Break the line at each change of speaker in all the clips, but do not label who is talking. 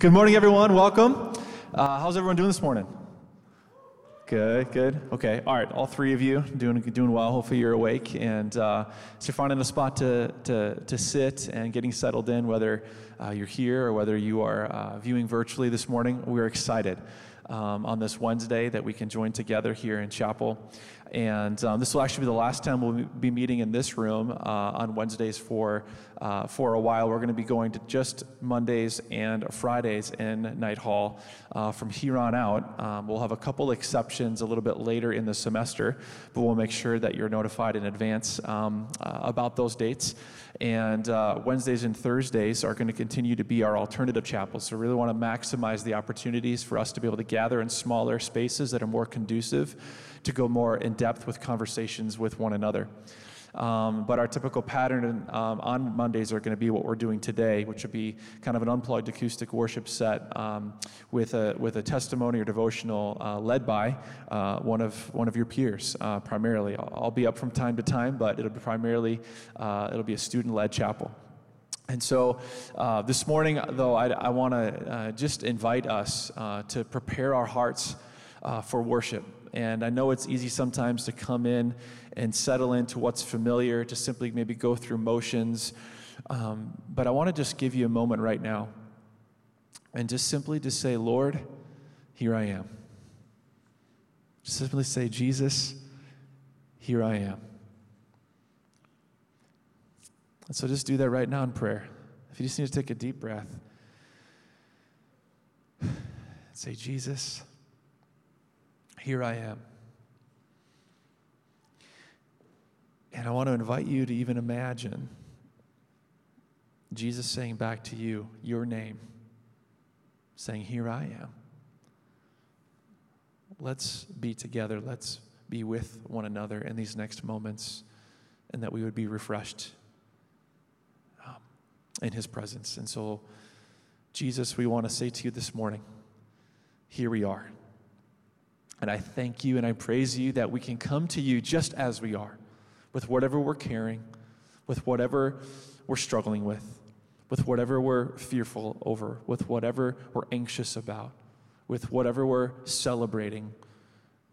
Good morning, everyone. Welcome. Uh, how's everyone doing this morning? Good, good. Okay, all right. All three of you doing doing well. Hopefully, you're awake and uh, so finding a spot to, to to sit and getting settled in. Whether uh, you're here or whether you are uh, viewing virtually this morning, we're excited um, on this Wednesday that we can join together here in chapel. And um, this will actually be the last time we'll be meeting in this room uh, on Wednesdays for, uh, for a while. We're going to be going to just Mondays and Fridays in Knight Hall. Uh, from here on out, um, we'll have a couple exceptions a little bit later in the semester, but we'll make sure that you're notified in advance um, uh, about those dates. And uh, Wednesdays and Thursdays are going to continue to be our alternative chapels. So, we really want to maximize the opportunities for us to be able to gather in smaller spaces that are more conducive to go more in depth with conversations with one another. Um, but our typical pattern um, on Mondays are going to be what we're doing today, which would be kind of an unplugged acoustic worship set um, with, a, with a testimony or devotional uh, led by uh, one, of, one of your peers, uh, primarily. I'll, I'll, be up from time to time, but it'll be primarily uh, it'll be a student-led chapel. And so uh, this morning, though, I, I want to uh, just invite us to prepare our hearts for worship. And I know it's easy sometimes to come in and settle into what's familiar, to simply maybe go through motions. Um, but I want to just give you a moment right now and just simply to say, Lord, here I am. Just simply say, Jesus, here I am. And so just do that right now in prayer. If you just need to take a deep breath, say, Jesus, here I am. And I want to invite you to even imagine Jesus saying back to you, your name, saying, Here I am. Let's be together. Let's be with one another in these next moments, and that we would be refreshed um, in His presence. And so, Jesus, we want to say to you this morning, Here we are. And I thank you and I praise you that we can come to you just as we are, with whatever we're carrying, with whatever we're struggling with, with whatever we're fearful over, with whatever we're anxious about, with whatever we're celebrating.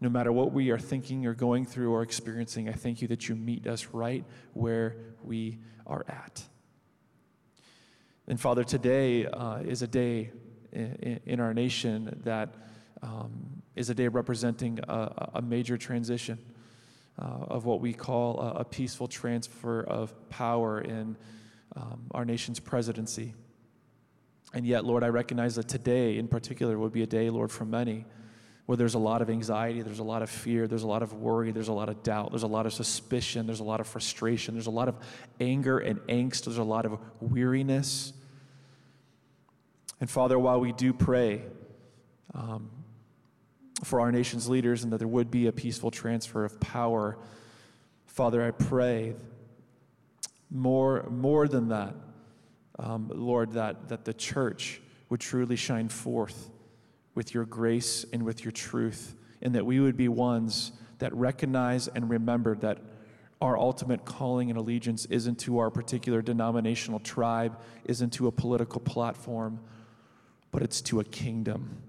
No matter what we are thinking or going through or experiencing, I thank you that you meet us right where we are at. And Father, today uh, is a day in, in our nation that um, is a day representing a, a major transition uh, of what we call a, a, peaceful transfer of power in um, our nation's presidency. And yet, Lord, I recognize that today in particular would be a day, Lord, for many where there's a lot of anxiety, there's a lot of fear, there's a lot of worry, there's a lot of doubt, there's a lot of suspicion, there's a lot of frustration, there's a lot of anger and angst, there's a lot of weariness. And Father, while we do pray, um, for our nation's leaders and that there would be a peaceful transfer of power. Father, I pray more, more than that, um, Lord, that, that the church would truly shine forth with your grace and with your truth, and that we would be ones that recognize and remember that our ultimate calling and allegiance isn't to our particular denominational tribe, isn't to a political platform, but it's to a kingdom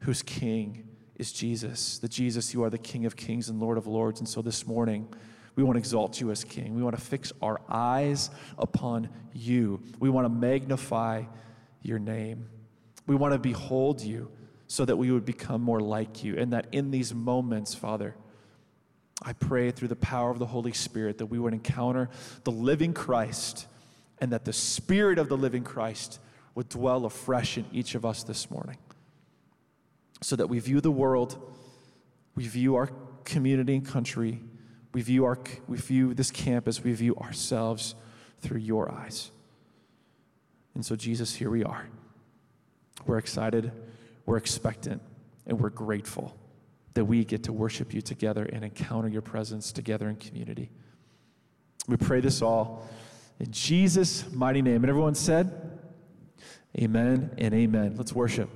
whose king is Jesus, the Jesus, you are the King of kings and Lord of lords. And so this morning, we want to exalt you as King. We want to fix our eyes upon you. We want to magnify your name. We want to behold you so that we would become more like you. And that in these moments, Father, I pray through the power of the Holy Spirit that we would encounter the living Christ and that the Spirit of the living Christ would dwell afresh in each of us this morning so that we view the world, we view our community and country, we view, our, we view this campus, we view ourselves through your eyes. And so, Jesus, here we are. We're excited, we're expectant, and we're grateful that we get to worship you together and encounter your presence together in community. We pray this all in Jesus' mighty name. And everyone said, Amen and amen. Let's worship.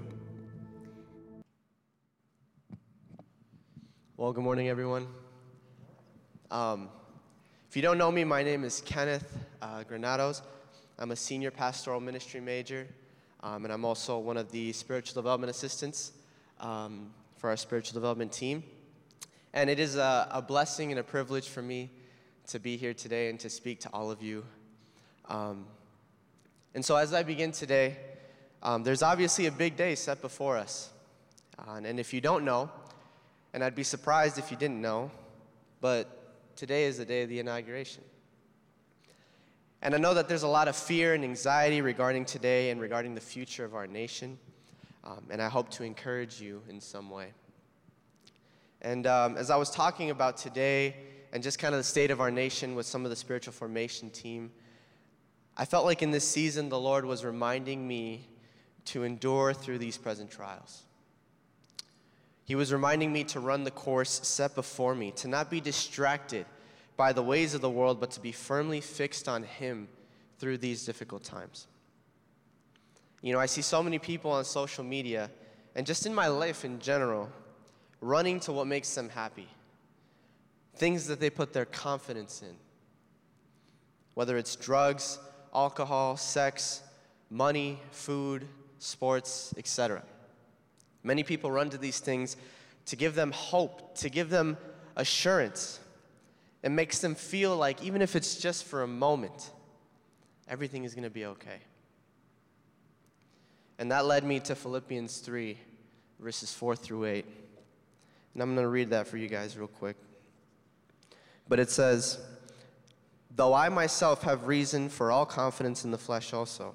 Well, good morning, everyone. Um, if you don't know me, my name is Kenneth uh, Granados. I'm a senior pastoral ministry major. um, and I'm also one of the spiritual development assistants um, for our spiritual development team. And it is a, a, blessing and a privilege for me to be here today and to speak to all of you. Um, and so, as I begin today, um, there's obviously a big day set before us. Uh, and if you don't know, and I'd be surprised if you didn't know, but today is the day of the inauguration. And I know that there's a lot of fear and anxiety regarding today and regarding the future of our nation. Um, and I hope to encourage you in some way. And um, as I was talking about today and just kind of the state of our nation with some of the spiritual formation team, I felt like in this season the Lord was reminding me to endure through these present trials. He was reminding me to run the course set before me, to not be distracted by the ways of the world, but to be firmly fixed on Him through these difficult times. You know, I see so many people on social media, and just in my life in general, running to what makes them happy, things that they put their confidence in. Whether it's drugs, alcohol, sex, money, food, sports, etc. Many people run to these things to give them hope, to give them assurance. It makes them feel like, even if it's just for a moment, everything is going to be okay. And that led me to Philippians 3, verses 4 through 8. And I'm going to read that for you guys real quick. But it says, Though I myself have reason for all confidence in the flesh also.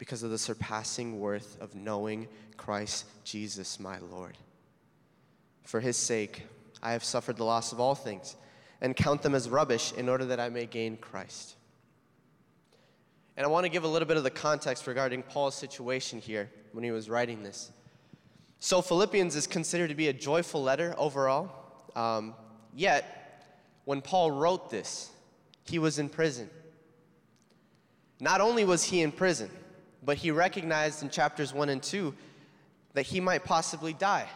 because of the surpassing worth of knowing Christ Jesus my Lord. For his sake, I have suffered the loss of all things and count them as rubbish in order that I may gain Christ. And I want to give a little bit of the context regarding Paul's situation here when he was writing this. So, Philippians is considered to be a joyful letter overall. Um, yet, when Paul wrote this, he was in prison. Not only was he in prison, but he recognized in chapters 1 and 2 that he might possibly die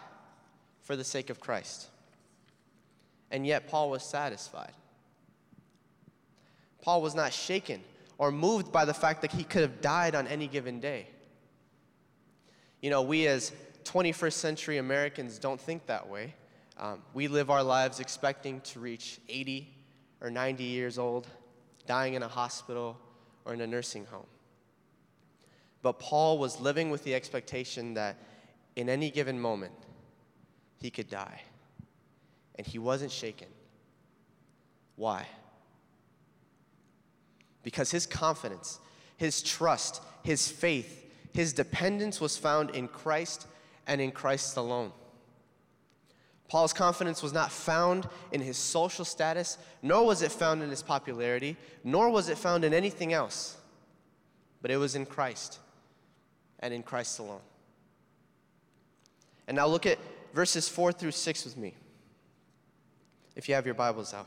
for the sake of Christ. And yet, Paul was satisfied. Paul was not shaken or moved by the fact that he could have died on any given day. You know, we as 21st century Americans don't think that way. Um, we live our lives expecting to reach 80 or 90 years old, dying in a hospital or in a nursing home. But Paul was living with the expectation that in any given moment, he could die. And he wasn't shaken. Why? Because his confidence, his trust, his faith, his dependence was found in Christ and in Christ alone. Paul's confidence was not found in his social status, nor was it found in his popularity, nor was it found in anything else, but it was in Christ and in Christ alone. And now look at verses 4 through 6 with me, if you have your Bibles out.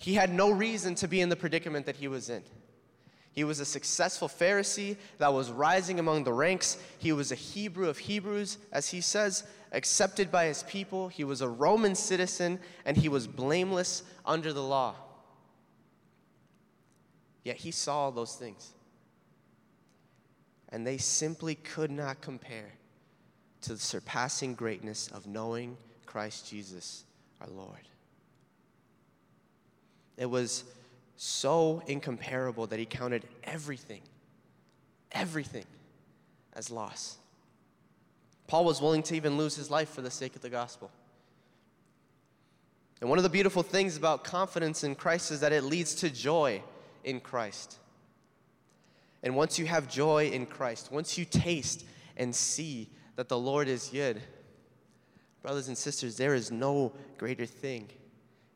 He had no reason to be in the predicament that he was in. He was a successful Pharisee that was rising among the ranks. He was a Hebrew of Hebrews, as he says, accepted by his people. He was a Roman citizen, and he was blameless under the law. Yet he saw those things and they simply could not compare to the surpassing greatness of knowing Christ Jesus our Lord. It was so incomparable that he counted everything, everything as loss. Paul was willing to even lose his life for the sake of the gospel. And one of the beautiful things about confidence in Christ is that it leads to joy in Christ. And once you have joy in Christ, once you taste and see that the Lord is good, brothers and sisters, there is no greater thing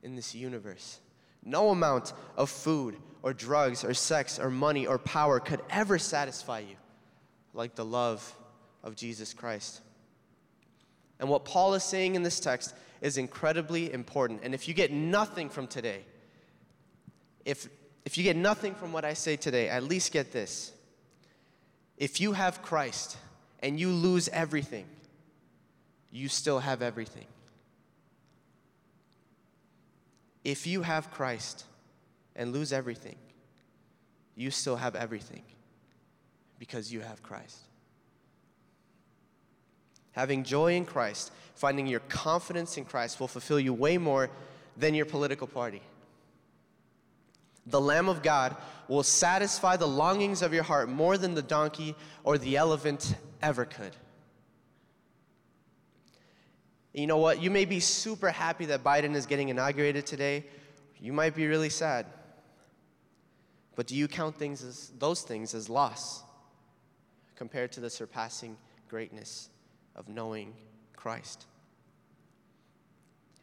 in this universe. No amount of food or drugs or sex or money or power could ever satisfy you like the love of Jesus Christ. And what Paul is saying in this text is incredibly important. And if you get nothing from today, if, if you get nothing from what I say today, at least get this. If you have Christ and you lose everything, you still have everything. If you have Christ and lose everything, you still have everything because you have Christ. Having joy in Christ, finding your confidence in Christ will fulfill you way more than your political party. The Lamb of God will satisfy the longings of your heart more than the donkey or the elephant ever could. You know what? You may be super happy that Biden is getting inaugurated today. You might be really sad. But do you count things as, those things as loss compared to the surpassing greatness of knowing Christ.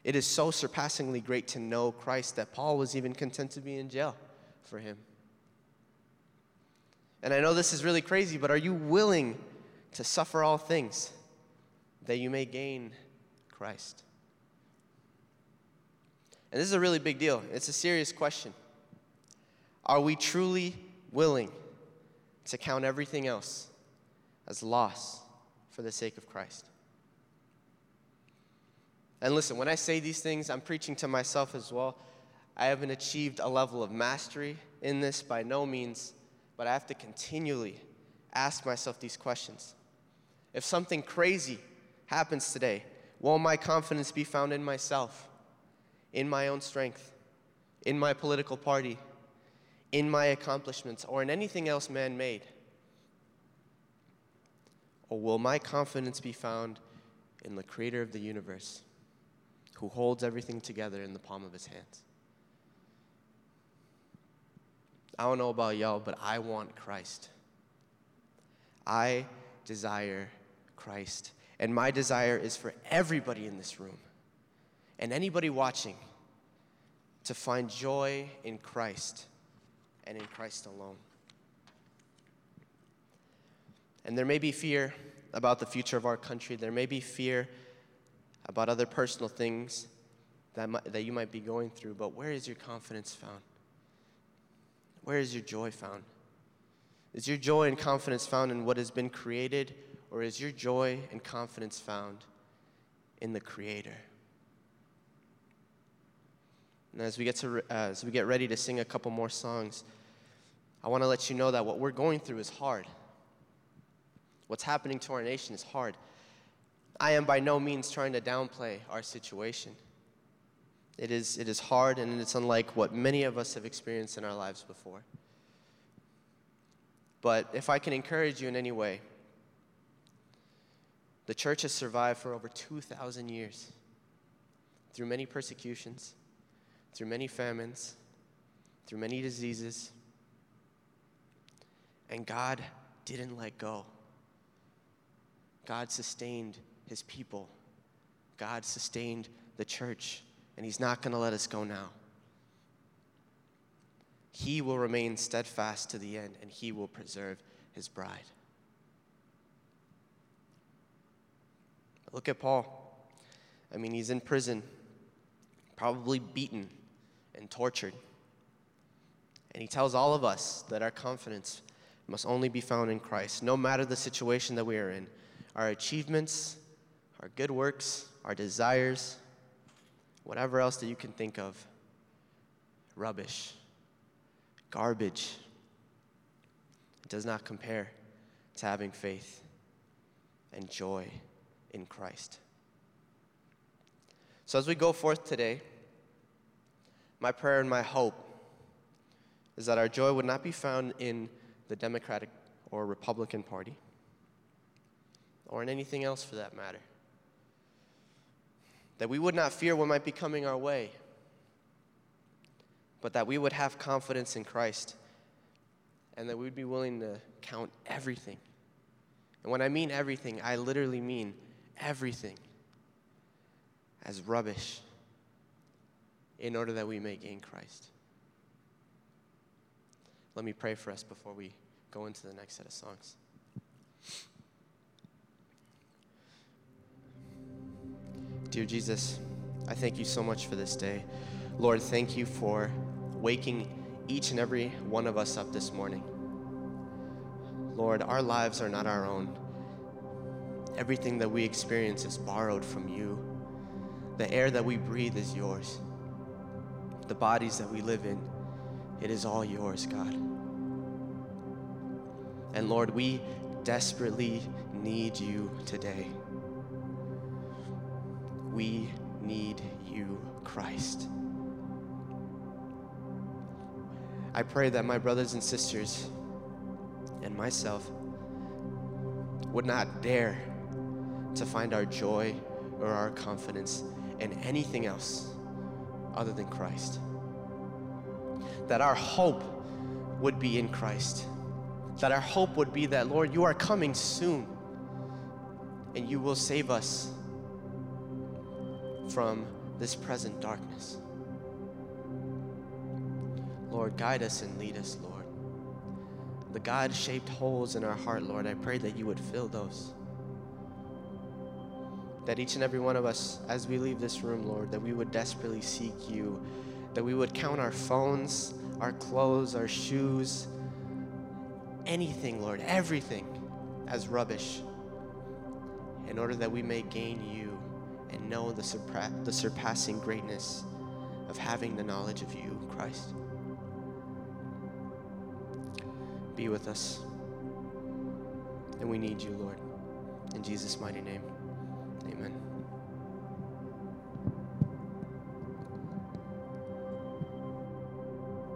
It is so surpassingly great to know Christ that Paul was even content to be in jail for him. And I know this is really crazy, but are you willing to suffer all things that you may gain Christ? And this is a really big deal. It's a serious question. Are we truly willing to count everything else as loss for the sake of Christ. And listen, when I say these things, I'm preaching to myself as well. I haven't achieved a level of mastery in this by no means, but I have to continually ask myself these questions. If something crazy happens today, will my confidence be found in myself, in my own strength, in my political party, in my accomplishments, or in anything else man made? Or will my confidence be found in the creator of the universe who holds everything together in the palm of his hands? I don't know about y'all, but I want Christ. I desire Christ. And my desire is for everybody in this room and anybody watching to find joy in Christ and in Christ alone. And there may be fear about the future of our country. There may be fear about other personal things that, might, that you might be going through. But where is your confidence found? Where is your joy found? Is your joy and confidence found in what has been created, or is your joy and confidence found in the Creator? And as we get to uh, as we get ready to sing a couple more songs, I want to let you know that what we're going through is hard. What's happening to our nation is hard. I am by no means trying to downplay our situation. It is, it is hard and it's unlike what many of us have experienced in our lives before. But if I can encourage you in any way, the church has survived for over 2,000 years through many persecutions, through many famines, through many diseases. And God didn't let go. God sustained his people. God sustained the church, and he's not going to let us go now. He will remain steadfast to the end, and he will preserve his bride. Look at Paul. I mean, he's in prison, probably beaten and tortured. And he tells all of us that our confidence must only be found in Christ, no matter the situation that we are in our achievements, our good works, our desires, whatever else that you can think of. Rubbish, garbage. It does not compare to having faith and joy in Christ. So, as we go forth today, my prayer and my hope is that our joy would not be found in the Democratic or Republican Party or in anything else for that matter. That we would not fear what might be coming our way, but that we would have confidence in Christ and that we'd be willing to count everything. And when I mean everything, I literally mean everything as rubbish in order that we may gain Christ. Let me pray for us before we go into the next set of songs. Dear Jesus, I thank you so much for this day. Lord, thank you for waking each and every one of us up this morning. Lord, our lives are not our own. Everything that we experience is borrowed from you. The air that we breathe is yours. The bodies that we live in, it is all yours, God. And Lord, we desperately need you today. We need you, Christ. I pray that my brothers and sisters and myself would not dare to find our joy or our confidence in anything else other than Christ. That our hope would be in Christ. That our hope would be that, Lord, you are coming soon and you will save us from this present darkness. Lord, guide us and lead us, Lord. The God shaped holes in our heart, Lord, I pray that you would fill those. That each and every one of us, as we leave this room, Lord, that we would desperately seek you, that we would count our phones, our clothes, our shoes, anything, Lord, everything as rubbish, in order that we may gain you and know the, surpa- the surpassing greatness of having the knowledge of you, Christ. Be with us. And we need you, Lord. In Jesus' mighty name, amen.